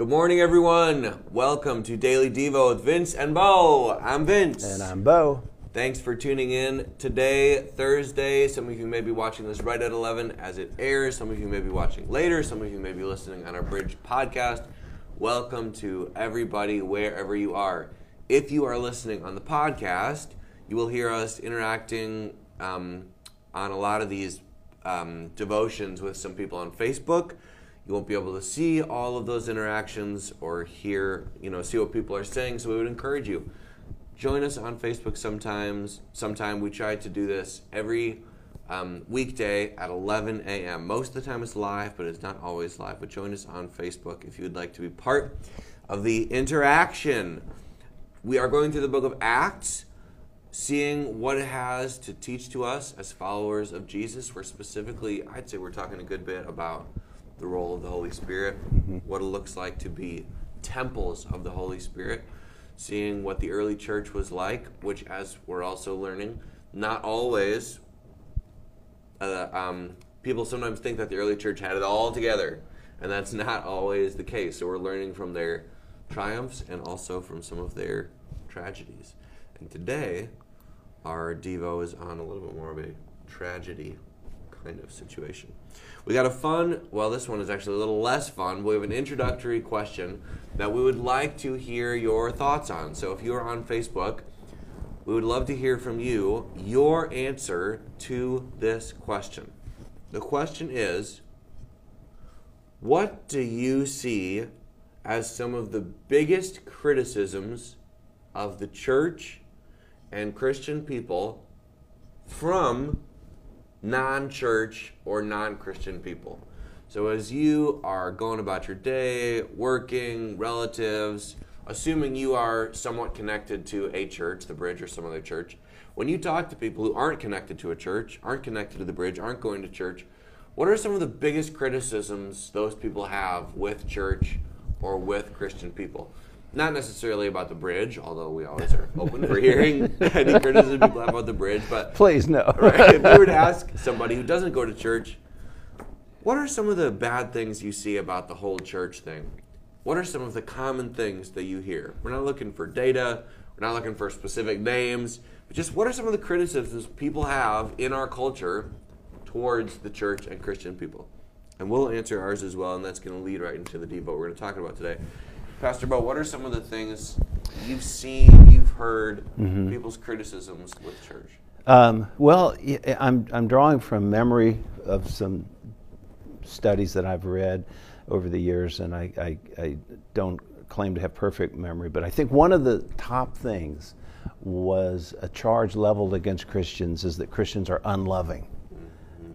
Good morning, everyone. Welcome to Daily Devo with Vince and Bo. I'm Vince. And I'm Bo. Thanks for tuning in today, Thursday. Some of you may be watching this right at 11 as it airs. Some of you may be watching later. Some of you may be listening on our Bridge podcast. Welcome to everybody, wherever you are. If you are listening on the podcast, you will hear us interacting um, on a lot of these um, devotions with some people on Facebook. You won't be able to see all of those interactions or hear, you know, see what people are saying. So we would encourage you join us on Facebook sometimes. Sometime we try to do this every um, weekday at 11 a.m. Most of the time it's live, but it's not always live. But join us on Facebook if you would like to be part of the interaction. We are going through the book of Acts, seeing what it has to teach to us as followers of Jesus. We're specifically, I'd say we're talking a good bit about the role of the Holy Spirit, mm-hmm. what it looks like to be temples of the Holy Spirit seeing what the early church was like, which, as we're also learning, not always. Uh, um, people sometimes think that the early church had it all together, and that's not always the case. So we're learning from their triumphs and also from some of their tragedies. And today, our Devo is on a little bit more of a tragedy kind of situation. We got a fun, well, this one is actually a little less fun. We have an introductory question that we would like to hear your thoughts on. So if you're on Facebook, we would love to hear from you your answer to this question. The question is What do you see as some of the biggest criticisms of the church and Christian people from non church or non Christian people. So, as you are going about your day, working, relatives, assuming you are somewhat connected to a church, the bridge, or some other church, when you talk to people who aren't connected to a church, aren't connected to the bridge, aren't going to church, what are some of the biggest criticisms those people have with church or with Christian people? Not necessarily about the bridge, although we always are open for hearing any criticism people have about the bridge. But please no. right, if you were to ask somebody who doesn't go to church, what are some of the bad things you see about the whole church thing? What are some of the common things that you hear? We're not looking for data. We're not looking for specific names. But just what are some of the criticisms people have in our culture towards the church and Christian people? And we'll answer ours as well, and that's going to lead right into the Devo we're going to talk about today. Pastor Bo, what are some of the things you've seen, you've heard, mm-hmm. people's criticisms with church? Um, well, I'm, I'm drawing from memory of some studies that I've read over the years, and I, I, I don't claim to have perfect memory, but I think one of the top things was a charge leveled against Christians is that Christians are unloving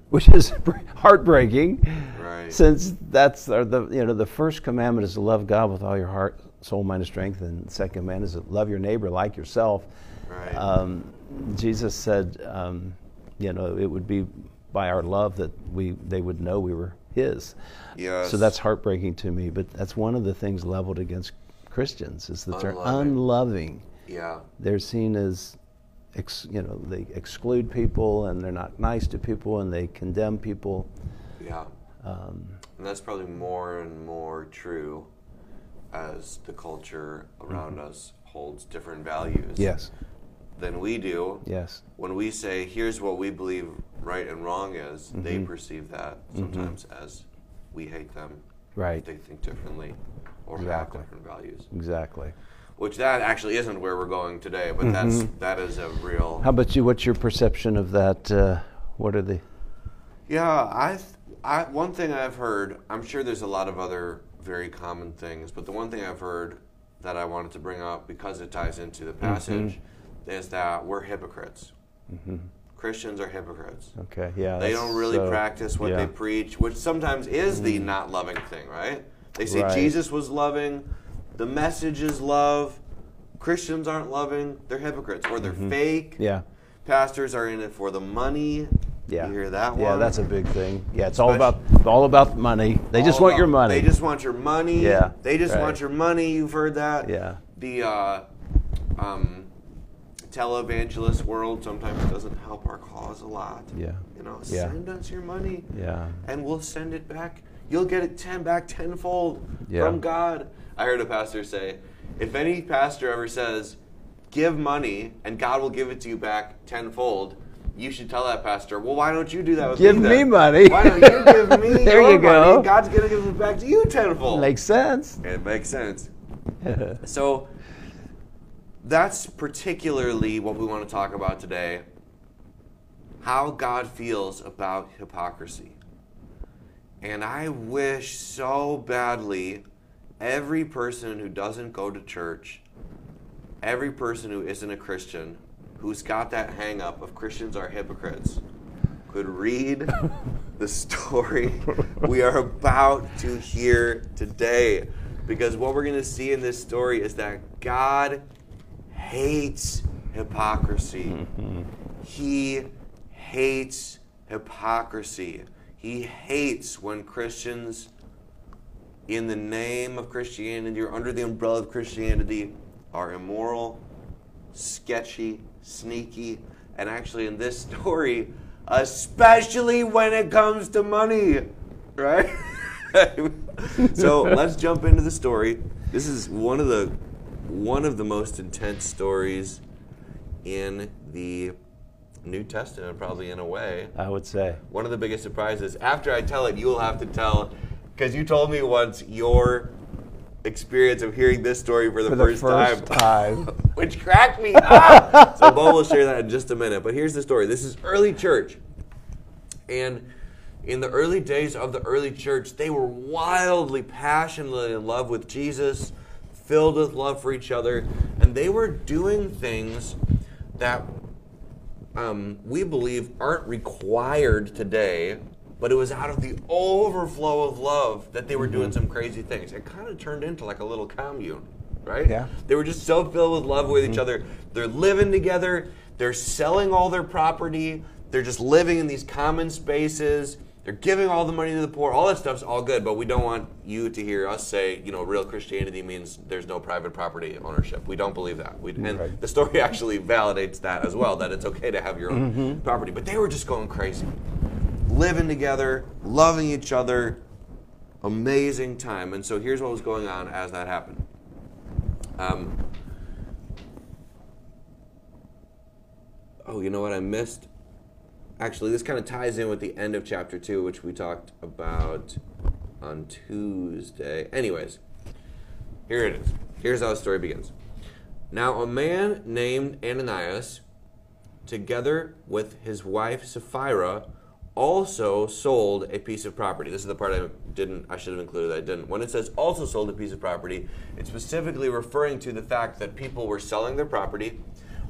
which is heartbreaking, right. since that's the you know the first commandment is to love God with all your heart, soul, mind, and strength, and the second commandment is to love your neighbor like yourself. Right. Um, Jesus said, um, you know, it would be by our love that we they would know we were His. Yes. So that's heartbreaking to me. But that's one of the things leveled against Christians is that unloving. they're unloving. Yeah. They're seen as ex, you know, they exclude people and they're not nice to people and they condemn people. Yeah. Um, and that's probably more and more true as the culture around mm-hmm. us holds different values. Yes. Than we do. Yes. When we say, here's what we believe right and wrong is, mm-hmm. they perceive that mm-hmm. sometimes mm-hmm. as we hate them. Right. They think differently or exactly. have different values. Exactly which that actually isn't where we're going today, but mm-hmm. that's that is a real. How about you? What's your perception of that? Uh, what are the? Yeah, I, I one thing I've heard. I'm sure there's a lot of other very common things, but the one thing I've heard that I wanted to bring up because it ties into the mm-hmm. passage mm-hmm. is that we're hypocrites. Mm-hmm. Christians are hypocrites. Okay, yeah. They don't really so, practice what yeah. they preach, which sometimes is the mm-hmm. not loving thing, right? They say right. Jesus was loving the message is love. Christians aren't loving. They're hypocrites or they're mm-hmm. fake. Yeah. Pastors are in it for the money. Yeah. You hear that one? Yeah, that's a big thing. Yeah, it's all about all about money. They just want about, your money. They just want your money. Yeah. They just right. want your money. You've heard that. Yeah. The uh, um, televangelist world sometimes doesn't help our cause a lot. Yeah. You know, yeah. send us your money. Yeah. And we'll send it back you'll get it ten back tenfold Yeah. from God. I heard a pastor say, if any pastor ever says, give money and God will give it to you back tenfold, you should tell that pastor, well, why don't you do that with Give me? me money. Why don't you give me There your you go. money? God's gonna give it back to you tenfold. Makes sense. it makes sense. So that's particularly what we want to talk about today. How God feels about hypocrisy. And I wish so badly every person who doesn't go to church, every person who isn't a Christian, who's got that hang up of Christians are hypocrites, could read the story we are about to hear today. Because what we're going to see in this story is that God hates hypocrisy. Mm-hmm. He hates hypocrisy. He hates when Christians, in the name of Christianity or under the umbrella of Christianity, are immoral, sketchy, sneaky, and actually in this story, especially when it comes to money, right? so let's jump into the story. This is one of the one of the most intense stories in the New Testament, probably in a way. I would say. One of the biggest surprises. After I tell it, you will have to tell, because you told me once your experience of hearing this story for the, For the first, first time, time. which cracked me up. so Bo will share that in just a minute. But here's the story. This is early church, and in the early days of the early church, they were wildly, passionately in love with Jesus, filled with love for each other, and they were doing things that um, we believe aren't required today, but it was out of the overflow of love that they were doing some crazy things. It kind of turned into like a little commune, right? Yeah. They were just so filled with love with each other. They're living together, they're selling all their property, they're just living in these common spaces. They're giving all the money to the poor. All that stuff's all good, but we don't want you to hear us say, you know, real Christianity means there's no private property ownership. We don't believe that. We, and Right. the story actually validates that as well, that it's okay to have your own property. But they were just going crazy. Living together, loving each other, amazing time. And so here's what was going on as that happened. Um, oh, you know what I missed? Actually, this kind of ties in with the end of chapter 2, which we talked about on Tuesday. Anyways, here it is. Here's how the story begins. Now, a man named Ananias, together with his wife Sapphira, also sold a piece of property. This is the part I didn't, I should have included. I didn't. When it says also sold a piece of property, it's specifically referring to the fact that people were selling their property,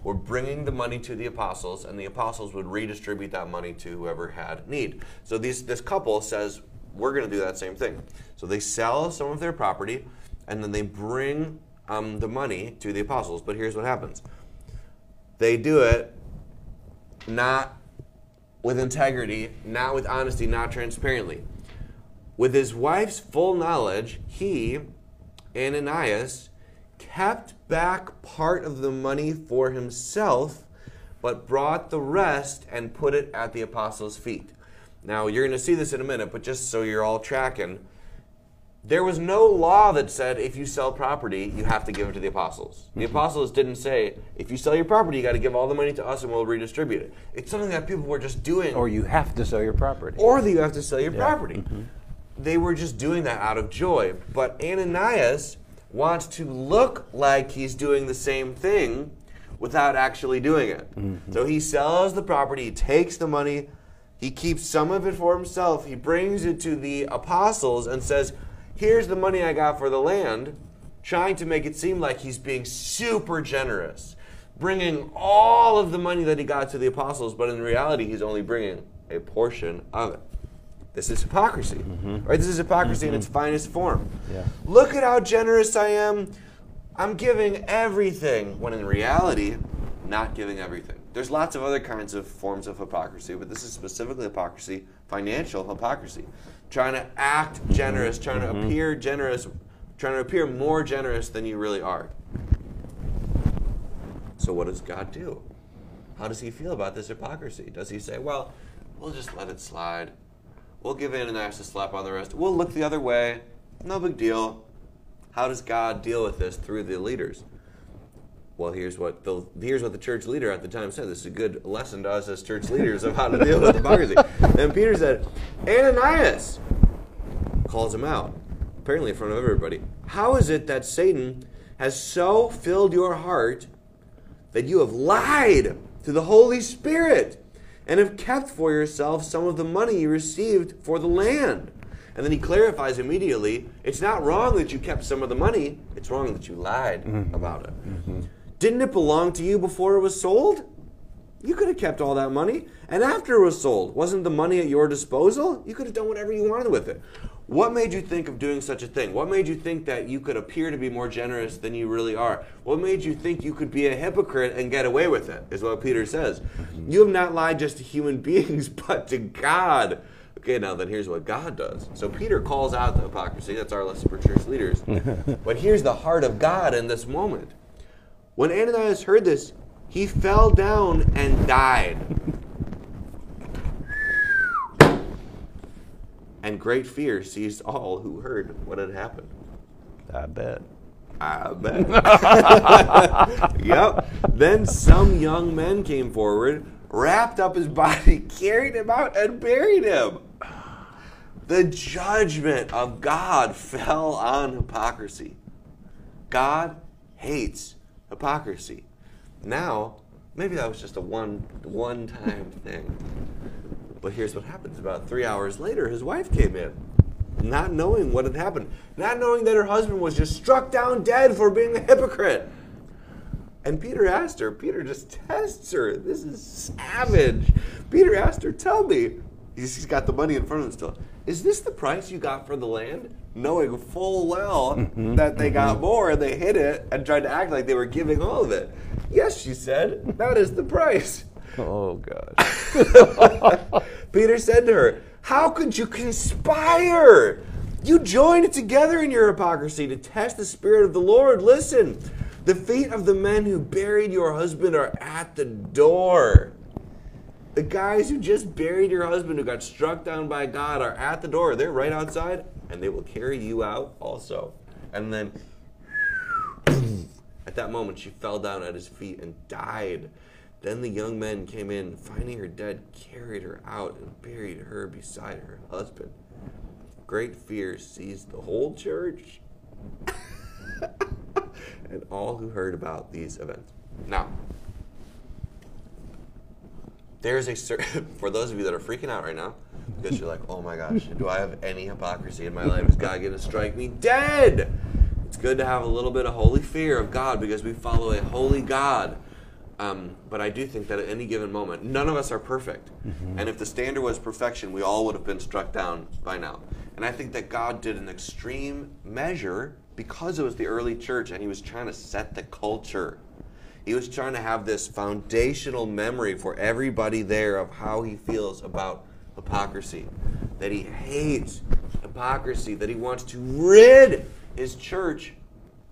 were bringing the money to the apostles, and the apostles would redistribute that money to whoever had need. So these, this couple says, we're going to do that same thing. So they sell some of their property, and then they bring um, the money to the apostles. But here's what happens they do it not with integrity, not with honesty, not transparently. With his wife's full knowledge, he, Ananias, kept back part of the money for himself, but brought the rest and put it at the apostles' feet. Now, you're going to see this in a minute, but just so you're all tracking, there was no law that said if you sell property, you have to give it to the apostles. The mm-hmm. apostles didn't say if you sell your property, you got to give all the money to us and we'll redistribute it. It's something that people were just doing, Or you have to sell your property. or that you have to sell your property. Mm-hmm. They were just doing that out of joy. But Ananias wants to look like he's doing the same thing without actually doing it. Mm-hmm. So he sells the property, he takes the money, he keeps some of it for himself, he brings it to the apostles and says, Here's the money I got for the land, trying to make it seem like he's being super generous, bringing all of the money that he got to the apostles, but in reality, he's only bringing a portion of it. This is hypocrisy, mm-hmm. right? This is hypocrisy in mm-hmm. its finest form. Yeah. Look at how generous I am. I'm giving everything, when in reality, not giving everything. There's lots of other kinds of forms of hypocrisy, but this is specifically hypocrisy, financial hypocrisy. Trying to act mm-hmm. generous, trying to appear generous, trying to appear more generous than you really are. So, what does God do? How does He feel about this hypocrisy? Does He say, well, we'll just let it slide? We'll give Ananias a slap on the wrist. We'll look the other way. No big deal. How does God deal with this through the leaders? Well, here's what the here's what the church leader at the time said. This is a good lesson to us as church leaders of how to deal with hypocrisy. And Peter said, Ananias calls him out, apparently in front of everybody. How is it that Satan has so filled your heart that you have lied to the Holy Spirit and have kept for yourself some of the money you received for the land? And then he clarifies immediately it's not wrong that you kept some of the money, it's wrong that you lied mm-hmm. about it. Mm-hmm. Didn't it belong to you before it was sold? You could have kept all that money. And after it was sold, wasn't the money at your disposal? You could have done whatever you wanted with it. What made you think of doing such a thing? What made you think that you could appear to be more generous than you really are? What made you think you could be a hypocrite and get away with it? Is what Peter says. You have not lied just to human beings, but to God. Okay, now then here's what God does. So Peter calls out the hypocrisy. That's our lesson for church leaders. but here's the heart of God in this moment. When Ananias heard this, he fell down and died. And great fear seized all who heard what had happened. I bet. I bet. yep. Then some young men came forward, wrapped up his body, carried him out, and buried him. The judgment of God fell on hypocrisy. God hates hypocrisy. Now, maybe that was just a one one time thing. But here's what happens. About three hours later, his wife came in, not knowing what had happened, not knowing that her husband was just struck down dead for being a hypocrite. And Peter asked her, Peter just tests her. This is savage. Peter asked her, Tell me, he's got the money in front of him still. Is this the price you got for the land? Knowing full well mm-hmm, that they mm-hmm. got more and they hid it and tried to act like they were giving all of it. Yes, she said, that is the price. Oh, God. Peter said to her, How could you conspire? You joined together in your hypocrisy to test the Spirit of the Lord. Listen, the feet of the men who buried your husband are at the door. The guys who just buried your husband, who got struck down by God, are at the door. They're right outside, and they will carry you out also. And then, at that moment, she fell down at his feet and died. Then the young men came in, finding her dead, carried her out and buried her beside her husband. Great fear seized the whole church and all who heard about these events. Now, there's a certain, for those of you that are freaking out right now, because you're like, oh my gosh, do I have any hypocrisy in my life? Is God going to strike me dead? It's good to have a little bit of holy fear of God because we follow a holy God. Um, but I do think that at any given moment, none of us are perfect. Mm-hmm. And if the standard was perfection, we all would have been struck down by now. And I think that God did an extreme measure because it was the early church and he was trying to set the culture. He was trying to have this foundational memory for everybody there of how he feels about hypocrisy. That he hates hypocrisy, that he wants to rid his church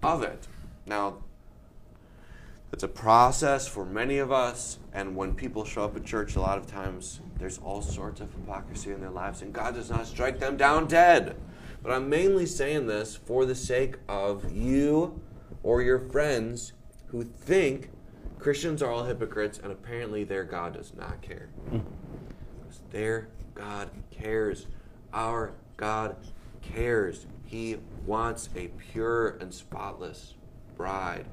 of it. Now, it's a process for many of us, and when people show up at church, a lot of times there's all sorts of hypocrisy in their lives, and God does not strike them down dead. But I'm mainly saying this for the sake of you or your friends who think Christians are all hypocrites and apparently their God does not care. their God cares. Our God cares. He wants a pure and spotless bride,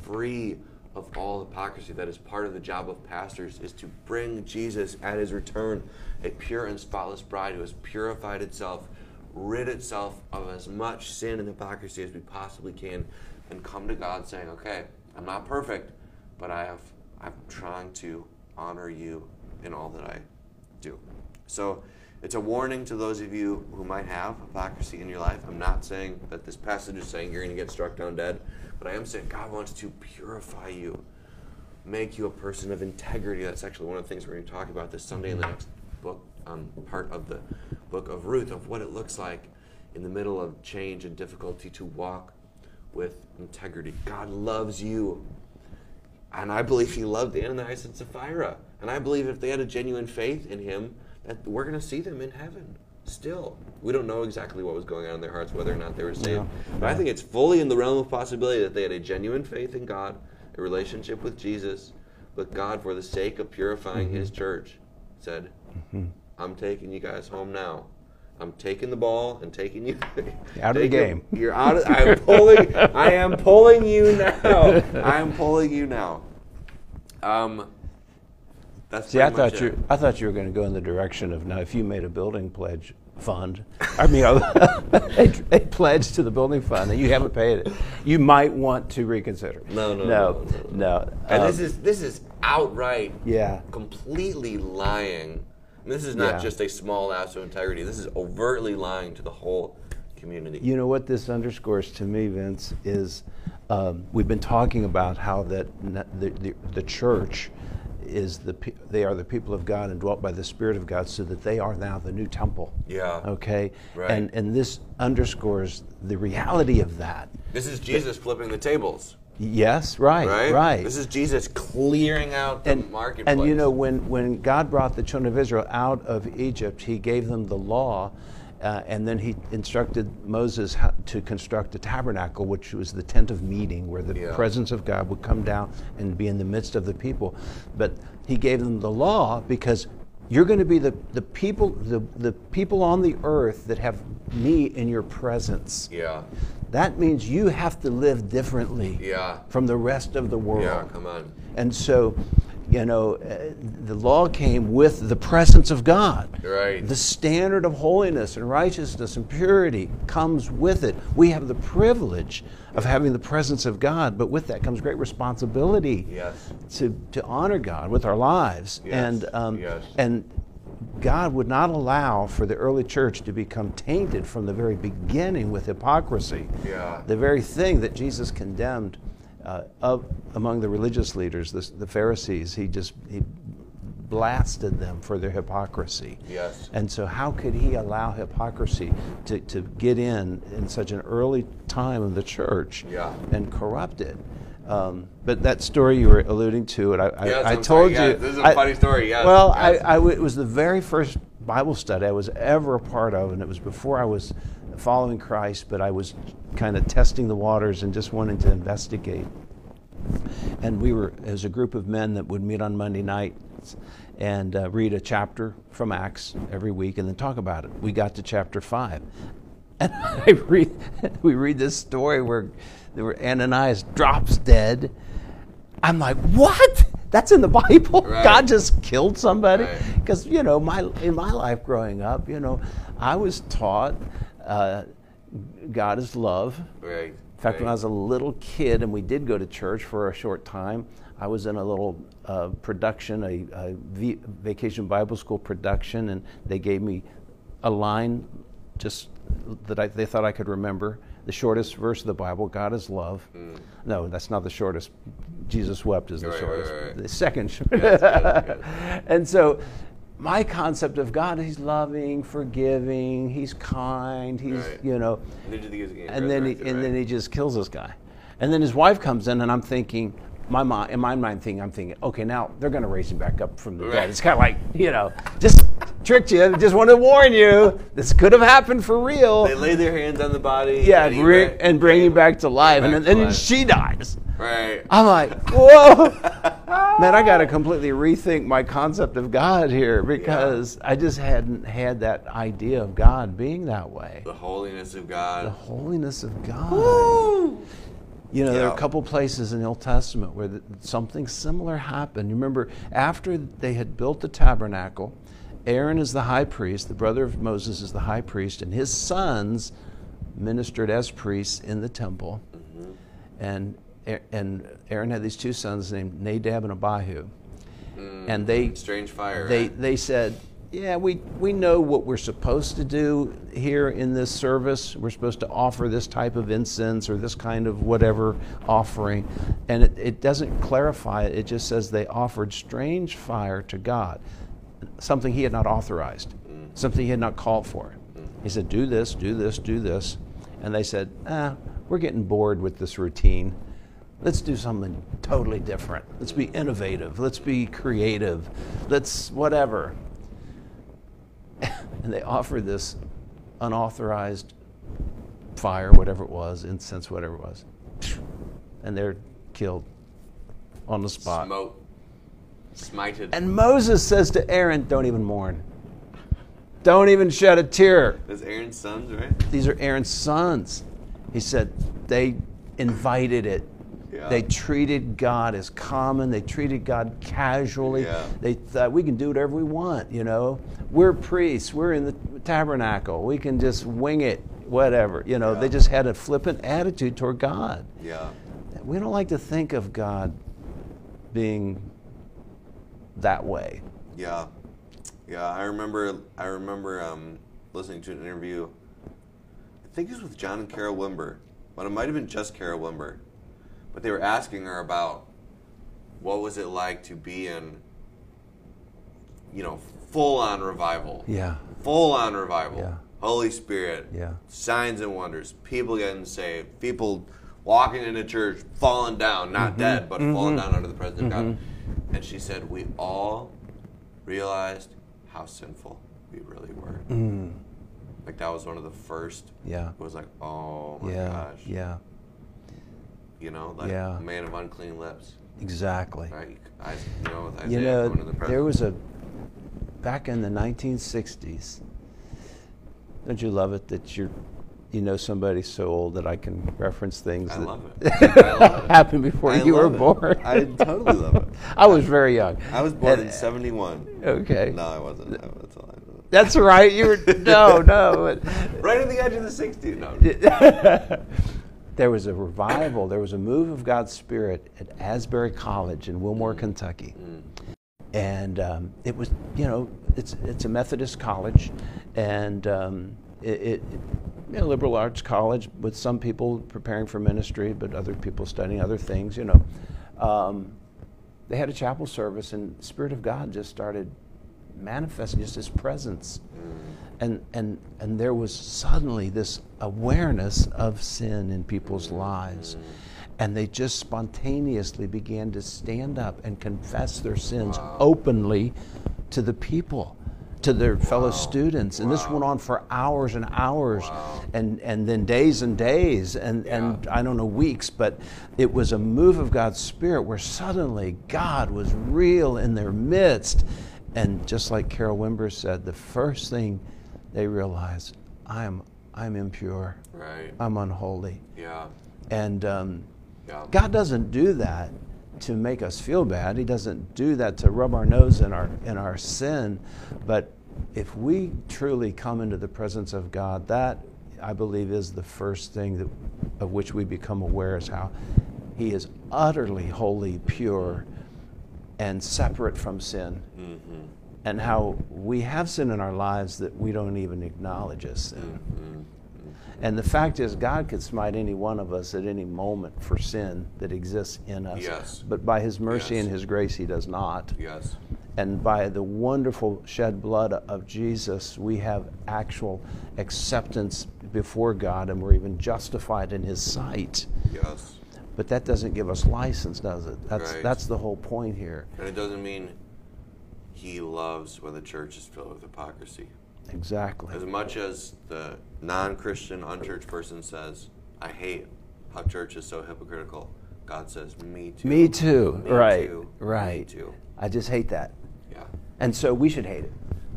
free of all hypocrisy. That is part of the job of pastors is to bring Jesus at his return, a pure and spotless bride who has purified itself, rid itself of as much sin and hypocrisy as we possibly can, and come to God saying, Okay, I'm not perfect, but I have I'm trying to honor you in all that I do. So it's a warning to those of you who might have hypocrisy in your life. I'm not saying that this passage is saying you're going to get struck down dead, but I am saying God wants to purify you, make you a person of integrity. That's actually one of the things we're going to talk about this Sunday in the next book, um, part of the book of Ruth, of what it looks like in the middle of change and difficulty to walk with integrity. God loves you. And I believe he loved Ananias and Sapphira. And I believe if they had a genuine faith in him, that we're going to see them in heaven. Still, we don't know exactly what was going on in their hearts, whether or not they were saved. Yeah. But I think it's fully in the realm of possibility that they had a genuine faith in God, a relationship with Jesus, but God, for the sake of purifying His Mm-hmm. church, said, "I'm taking you guys home now. I'm taking the ball and taking you Out of the game. You're out. Of, I'm pulling. I am pulling you now. I am pulling you now." Um, that's See, I thought it. you I thought you were going to go in the direction of now if you made a building pledge fund, I mean a, a pledge to the building fund and you haven't paid it, you might want to reconsider. No, no, no, no, no, no. And Um, this is this is outright, yeah. completely lying. This is not Yeah. just a small lapse of integrity. This is overtly lying to the whole community. You know what this underscores to me, Vince, is um, we've been talking about how that the, the, the church is the pe- they are the people of God and dwelt by the Spirit of God, so that they are now the new temple. Yeah. Okay. Right. And and this underscores the reality of that. This is Jesus flipping the tables, Yes. Right. right? Right. This is Jesus clearing out the and, marketplace. and you know when, when god brought the children of israel out of egypt he gave them the law uh, and then he instructed moses to construct a tabernacle which was the tent of meeting where the Yeah. presence of god would come down and be in the midst of the people but he gave them the law because you're going to be the, the people the, the people on the earth that have me in your presence yeah, that means you have to live differently yeah, from the rest of the world yeah. Come on. and so, you know, uh, the law came with the presence of God. Right. The standard of holiness and righteousness and purity comes with it. We have the privilege of having the presence of God, but with that comes great responsibility Yes. to, to honor God with our lives. Yes, And, um, yes. and God would not allow for the early church to become tainted from the very beginning with hypocrisy Yeah. the very thing that Jesus condemned uh, of, among the religious leaders, the, the Pharisees, he just he blasted them for their hypocrisy. Yes. And so, how could he allow hypocrisy to, to get in in such an early time of the church Yeah. and corrupt it? Um, but that story you were alluding to, and I, I, Yes, I I'm told sorry, you. this is a I- funny story, yes, Well, yes. I, I w- it was the very first Bible study I was ever a part of, and it was before I was following Christ, but I was kind of testing the waters and just wanting to investigate. And we were, as a group of men that would meet on Monday nights and uh, read a chapter from Acts every week and then talk about it. We got to chapter five. And I read, we read this story where, where Ananias drops dead. I'm like, what? That's in the Bible? Right. God just killed somebody? Right. Because, you know, my, in my life growing up, you know, I was taught uh, God is love. Right. In fact, when I was a little kid and we did go to church for a short time, I was in a little uh, production, a, a v- vacation Bible school production, and they gave me a line just that I, they thought I could remember. The shortest verse of the Bible, God is love. No, that's not the shortest. Jesus wept is the Mm. Right, right, shortest. right, right. The second. short- Yes, yes, yes. and so my concept of God, He's loving, forgiving, He's kind, He's, Right. you know, And then he and then he, and right? then he just kills this guy, and then his wife comes in, and I'm thinking, my mind, in my mind, thinking, I'm thinking, okay, now they're going to raise him back up from the Right. dead. It's kind of like, you know, just tricked you. Just wanted to warn you, this could have happened for real. They lay their hands on the body. yeah, and bring, ra- and bring him back to life, and back then, and then life. she dies. Right. I'm like, whoa, man! I got to completely rethink my concept of God here because I just hadn't had that idea of God being that way. The holiness of God. The holiness of God. You know, there are a couple places in the Old Testament where something similar happened. You remember, after they had built the tabernacle, Aaron is the high priest, the brother of Moses is the high priest, and his sons ministered as priests in the temple. Mm-hmm. And, A- and Aaron had these two sons named Nadab and Abihu. And they, mm, Strange fire. they, right? they said, yeah, we, we know what we're supposed to do here in this service. We're supposed to offer this type of incense or this kind of whatever offering. And it, it doesn't clarify it, it just says they offered strange fire to God, something he had not authorized, something he had not called for. He said, do this, do this, do this. And they said, ah, we're getting bored with this routine. Let's do something totally different. Let's be innovative. Let's be creative. Let's whatever. and they offered this unauthorized fire, whatever it was, incense, whatever it was, and they're killed on the spot. Smote. Smited. And Moses says to Aaron, Don't even mourn. Don't even shed a tear. That's Aaron's sons, right? These are Aaron's sons. He said they invited it. Yeah. They treated God as common. They treated God casually. Yeah. They thought we can do whatever we want, you know. We're priests. We're in the tabernacle. We can just wing it, whatever. You know, Yeah. they just had a flippant attitude toward God. Yeah. We don't like to think of God being that way. Yeah, yeah. I remember. I remember um, listening to an interview. I think it was with John and Carol Wimber, but it might have been just Carol Wimber. But they were asking her about what was it like to be in, you know, full on revival. Yeah. Full on revival. Yeah. Holy Spirit. Yeah. Signs and wonders. People getting saved. People walking into church, falling down, not Mm-hmm. dead, but falling down under the presence of God. And she said, We all realized how sinful we really were. Like that was one of the first. Mm. Yeah. It was like, oh my Yeah. gosh. Yeah. You know, like Yeah. a man of unclean lips. Exactly. Right? I, you know, Isaiah You know, the there was a back in the 1960s. Don't you love it that you're, you know, somebody so old that I can reference things I that love it. I happened before I you were it. born. I totally love it. I was very young. I was born And- in 71. Okay. No, I wasn't. No, that's all I know. That's right. You were no, no. Right on the edge of the 60s. No. there was a revival. There was a move of God's Spirit at Asbury College in Wilmore, Kentucky, and um, it was, you know, it's it's a Methodist college, and um, it, it you know, liberal arts college with some people preparing for ministry, but other people studying other things. You know, um, they had a chapel service, and the Spirit of God just started manifesting, just His presence. And and and there was suddenly this awareness of sin in people's lives. And they just spontaneously began to stand up and confess their sins openly to the people to their fellow students and this went on for hours and hours and and then days and days and and I don't know weeks but it was a move of God's spirit where suddenly God was real in their midst and just like Carol Wimber said the first thing they realized I'm I'm impure. Right. I'm unholy. Yeah. And um, Yeah. God doesn't do that to make us feel bad. He doesn't do that to rub our nose in our in our sin. But if we truly come into the presence of God, that I believe is the first thing that of which we become aware is how He is utterly holy, pure, and separate from sin. Mm-hmm. And how we have sin in our lives that we don't even acknowledge as sin. Mm-hmm. Mm-hmm. And the fact is, God could smite any one of us at any moment for sin that exists in us. Yes. But by His mercy Yes. and His grace, He does not. Yes. And by the wonderful shed blood of Jesus, we have actual acceptance before God and we're even justified in His sight. Yes. But that doesn't give us license, does it? That's, Right. that's the whole point here. And it doesn't mean he loves when the church is filled with hypocrisy. Exactly. As much as the non Christian, unchurched person says, I hate how church is so hypocritical, God says, Me too. Me too. Me right. too. Right. Me too. I just hate that. And so we should hate it,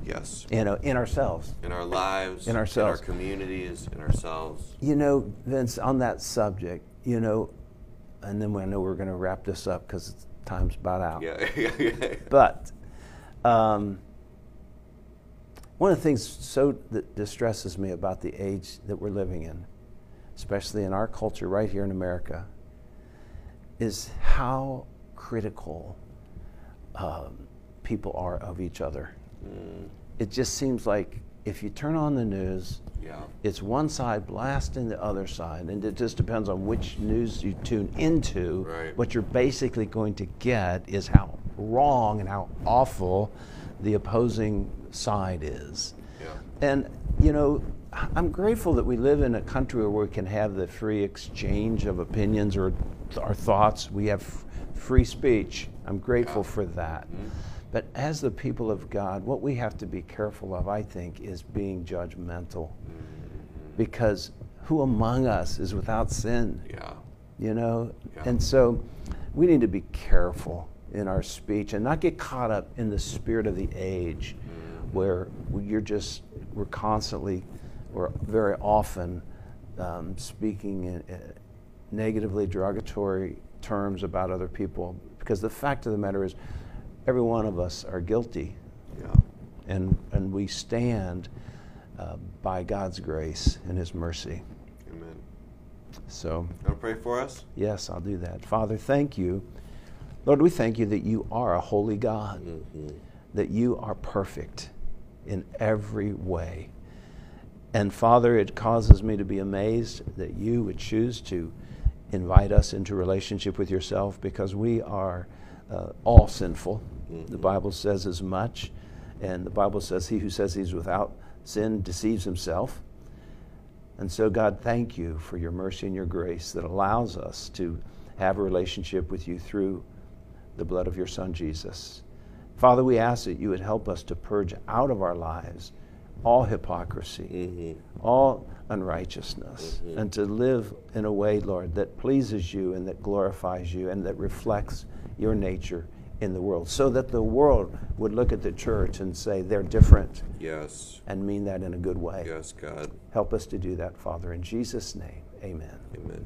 Yes. you know, in ourselves. In our lives, In ourselves. in our communities, in ourselves. You know, Vince, on that subject, you know, and then I know we're going to wrap this up because time's about out. Yeah. yeah, yeah. But um, one of the things so that distresses me about the age that we're living in, especially in our culture right here in America, is how critical um, people are of each other. Mm. It just seems like if you turn on the news, Yeah. it's one side blasting the other side, and it just depends on which news you tune into. Right. What you're basically going to get is how wrong and how awful the opposing side is. Yeah. And, you know, I'm grateful that we live in a country where we can have the free exchange of opinions or our thoughts. We have f- free speech. I'm grateful Yeah. for that. Mm-hmm. But as the people of God, what we have to be careful of, I think, is being judgmental. Because who among us is without sin? Yeah. You know? Yeah. And so we need to be careful in our speech and not get caught up in the spirit of the age where you're just, we're constantly, or very often, um, speaking in, uh, negatively derogatory terms about other people. Because the fact of the matter is, every one of us are guilty, Yeah. and, and we stand uh, by God's grace and His mercy. Amen. So, to pray for us? yes, I'll do that. Father, thank you. Lord, we thank you that you are a holy God, that you are perfect in every way. And Father, it causes me to be amazed that you would choose to invite us into relationship with yourself because we are uh, all sinful. The Bible says as much. And the Bible says, He who says he's without sin deceives himself. And so, God, thank you for your mercy and your grace that allows us to have a relationship with you through the blood of your Son, Jesus. Father, we ask that you would help us to purge out of our lives all hypocrisy, mm-hmm. all unrighteousness, mm-hmm. and to live in a way, Lord, that pleases you and that glorifies you and that reflects your nature in the world, so that the world would look at the church and say they're different Yes. and mean that in a good way. Yes, God. Help us to do that, Father. In Jesus' name, amen. Amen.